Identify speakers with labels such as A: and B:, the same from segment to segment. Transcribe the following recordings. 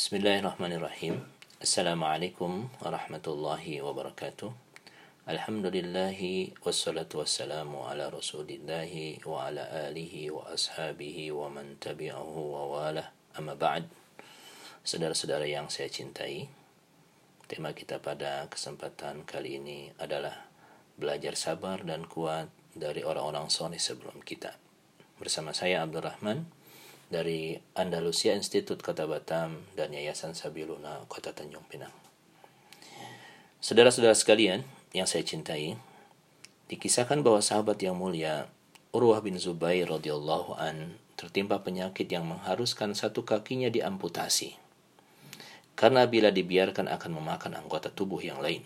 A: Bismillahirrahmanirrahim. Assalamualaikum warahmatullahi wabarakatuh. Alhamdulillahi wassalatu wassalamu ala rasulillahi wa ala alihi wa ashabihi wa man tabi'ahu wa wala amma ba'd. Saudara-saudara yang saya cintai, tema kita pada kesempatan kali ini adalah belajar sabar dan kuat dari orang-orang soleh sebelum kita. Bersama saya Abdul Rahman dari Andalusia Institute Kota Batam dan Yayasan Sabiluna Kota Tanjung Pinang. Saudara-saudara sekalian yang saya cintai, dikisahkan bahwa sahabat yang mulia Urwah bin Zubair radhiyallahu an tertimpa penyakit yang mengharuskan satu kakinya diamputasi. Karena bila dibiarkan akan memakan anggota tubuh yang lain.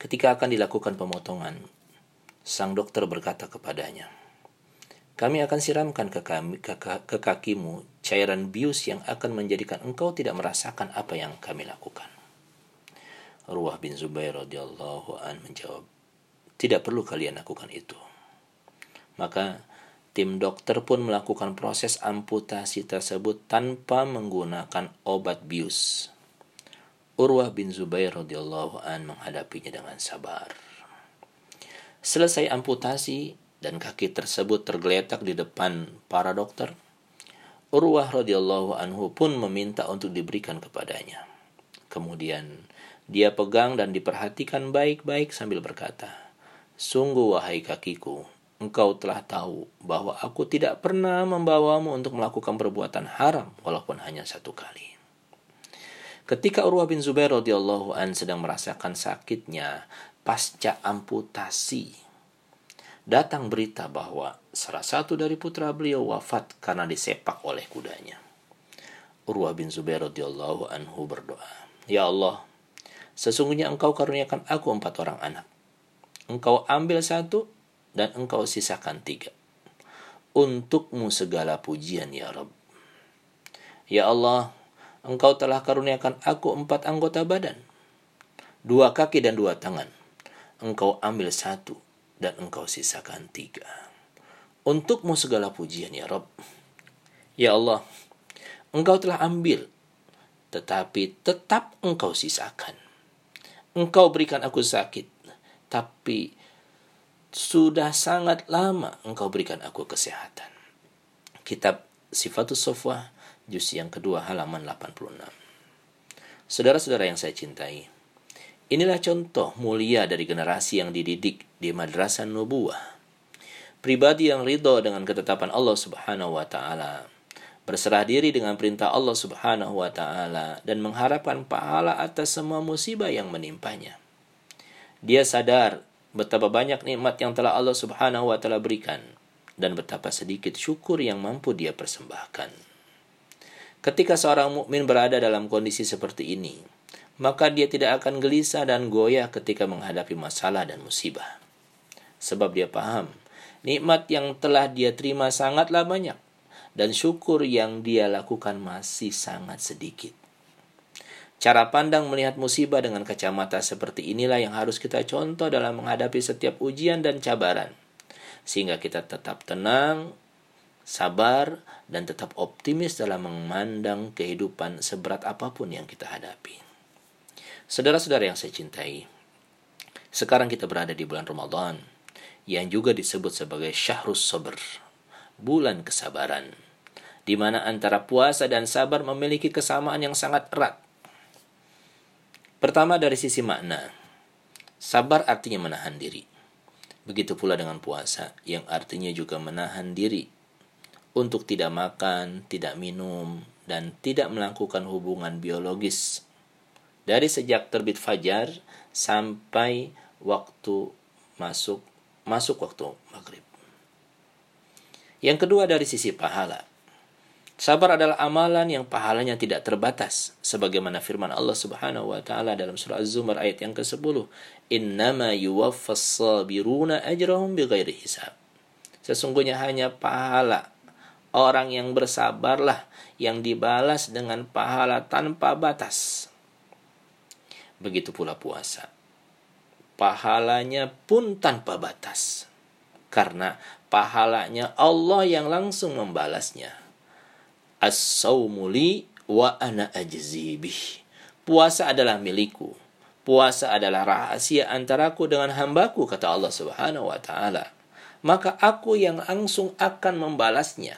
A: Ketika akan dilakukan pemotongan, sang dokter berkata kepadanya, kami akan siramkan ke, kami, ke, ke kakimu cairan bius yang akan menjadikan engkau tidak merasakan apa yang kami lakukan. Ruah bin Zubair radhiyallahu an menjawab, tidak perlu kalian lakukan itu. Maka tim dokter pun melakukan proses amputasi tersebut tanpa menggunakan obat bius. Urwah bin Zubair radhiyallahu an menghadapinya dengan sabar. Selesai amputasi, dan kaki tersebut tergeletak di depan para dokter. Urwah radhiyallahu anhu pun meminta untuk diberikan kepadanya. Kemudian dia pegang dan diperhatikan baik-baik sambil berkata, Sungguh wahai kakiku, engkau telah tahu bahwa aku tidak pernah membawamu untuk melakukan perbuatan haram walaupun hanya satu kali. Ketika Urwah bin Zubair radhiyallahu an sedang merasakan sakitnya pasca amputasi datang berita bahwa salah satu dari putra beliau wafat karena disepak oleh kudanya. Urwah bin Zubair radhiyallahu anhu berdoa, "Ya Allah, sesungguhnya Engkau karuniakan aku empat orang anak. Engkau ambil satu dan Engkau sisakan tiga. Untukmu segala pujian ya Rabb. Ya Allah, Engkau telah karuniakan aku empat anggota badan, dua kaki dan dua tangan. Engkau ambil satu dan engkau sisakan tiga. Untukmu segala pujian ya Rob. Ya Allah, engkau telah ambil, tetapi tetap engkau sisakan. Engkau berikan aku sakit, tapi sudah sangat lama engkau berikan aku kesehatan. Kitab Sifatus Sofwa, juz yang kedua halaman 86. Saudara-saudara yang saya cintai, Inilah contoh mulia dari generasi yang dididik di madrasah nubuah. Pribadi yang ridho dengan ketetapan Allah Subhanahu wa taala, berserah diri dengan perintah Allah Subhanahu wa taala dan mengharapkan pahala atas semua musibah yang menimpanya. Dia sadar betapa banyak nikmat yang telah Allah Subhanahu wa taala berikan dan betapa sedikit syukur yang mampu dia persembahkan. Ketika seorang mukmin berada dalam kondisi seperti ini, maka dia tidak akan gelisah dan goyah ketika menghadapi masalah dan musibah. Sebab dia paham, nikmat yang telah dia terima sangatlah banyak, dan syukur yang dia lakukan masih sangat sedikit. Cara pandang melihat musibah dengan kacamata seperti inilah yang harus kita contoh dalam menghadapi setiap ujian dan cabaran. Sehingga kita tetap tenang, sabar, dan tetap optimis dalam memandang kehidupan seberat apa pun yang kita hadapi. Saudara-saudara yang saya cintai, sekarang kita berada di bulan Ramadan yang juga disebut sebagai Syahrus Sabr, bulan kesabaran, di mana antara puasa dan sabar memiliki kesamaan yang sangat erat. Pertama dari sisi makna, sabar artinya menahan diri. Begitu pula dengan puasa yang artinya juga menahan diri untuk tidak makan, tidak minum, dan tidak melakukan hubungan biologis dari sejak terbit fajar sampai waktu masuk masuk waktu maghrib. Yang kedua dari sisi pahala. Sabar adalah amalan yang pahalanya tidak terbatas sebagaimana firman Allah Subhanahu wa taala dalam surah Az-Zumar ayat yang ke-10, "Innama yuwaffas sabiruna ajrahum bighairi hisab." Sesungguhnya hanya pahala orang yang bersabarlah yang dibalas dengan pahala tanpa batas. Begitu pula puasa. Pahalanya pun tanpa batas. Karena pahalanya Allah yang langsung membalasnya. As-sawmuli wa ana ajzi Puasa adalah milikku. Puasa adalah rahasia antaraku dengan hambaku kata Allah Subhanahu wa taala. Maka aku yang langsung akan membalasnya.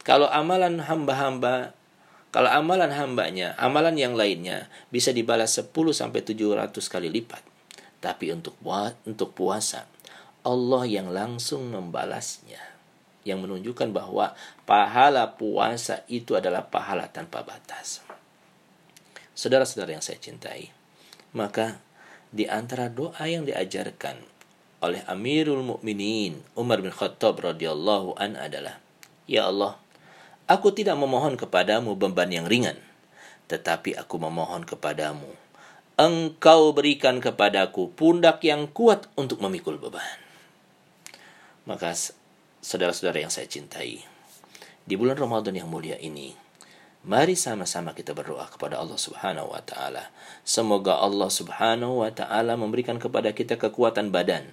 A: Kalau amalan hamba-hamba kalau amalan hambanya, amalan yang lainnya bisa dibalas 10 sampai 700 kali lipat. Tapi untuk untuk puasa, Allah yang langsung membalasnya. Yang menunjukkan bahwa pahala puasa itu adalah pahala tanpa batas. Saudara-saudara yang saya cintai, maka di antara doa yang diajarkan oleh Amirul Mukminin Umar bin Khattab radhiyallahu an adalah, Ya Allah, Aku tidak memohon kepadamu beban yang ringan, tetapi aku memohon kepadamu. Engkau berikan kepadaku pundak yang kuat untuk memikul beban. Maka saudara-saudara yang saya cintai, di bulan Ramadan yang mulia ini, mari sama-sama kita berdoa kepada Allah Subhanahu wa taala. Semoga Allah Subhanahu wa taala memberikan kepada kita kekuatan badan,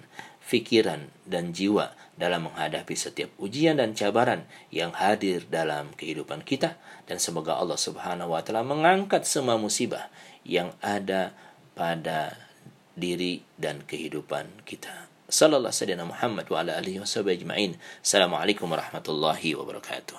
A: pikiran dan jiwa dalam menghadapi setiap ujian dan cabaran yang hadir dalam kehidupan kita dan semoga Allah Subhanahu wa taala mengangkat semua musibah yang ada pada diri dan kehidupan kita. Sallallahu alaihi Muhammad Assalamualaikum warahmatullahi wabarakatuh.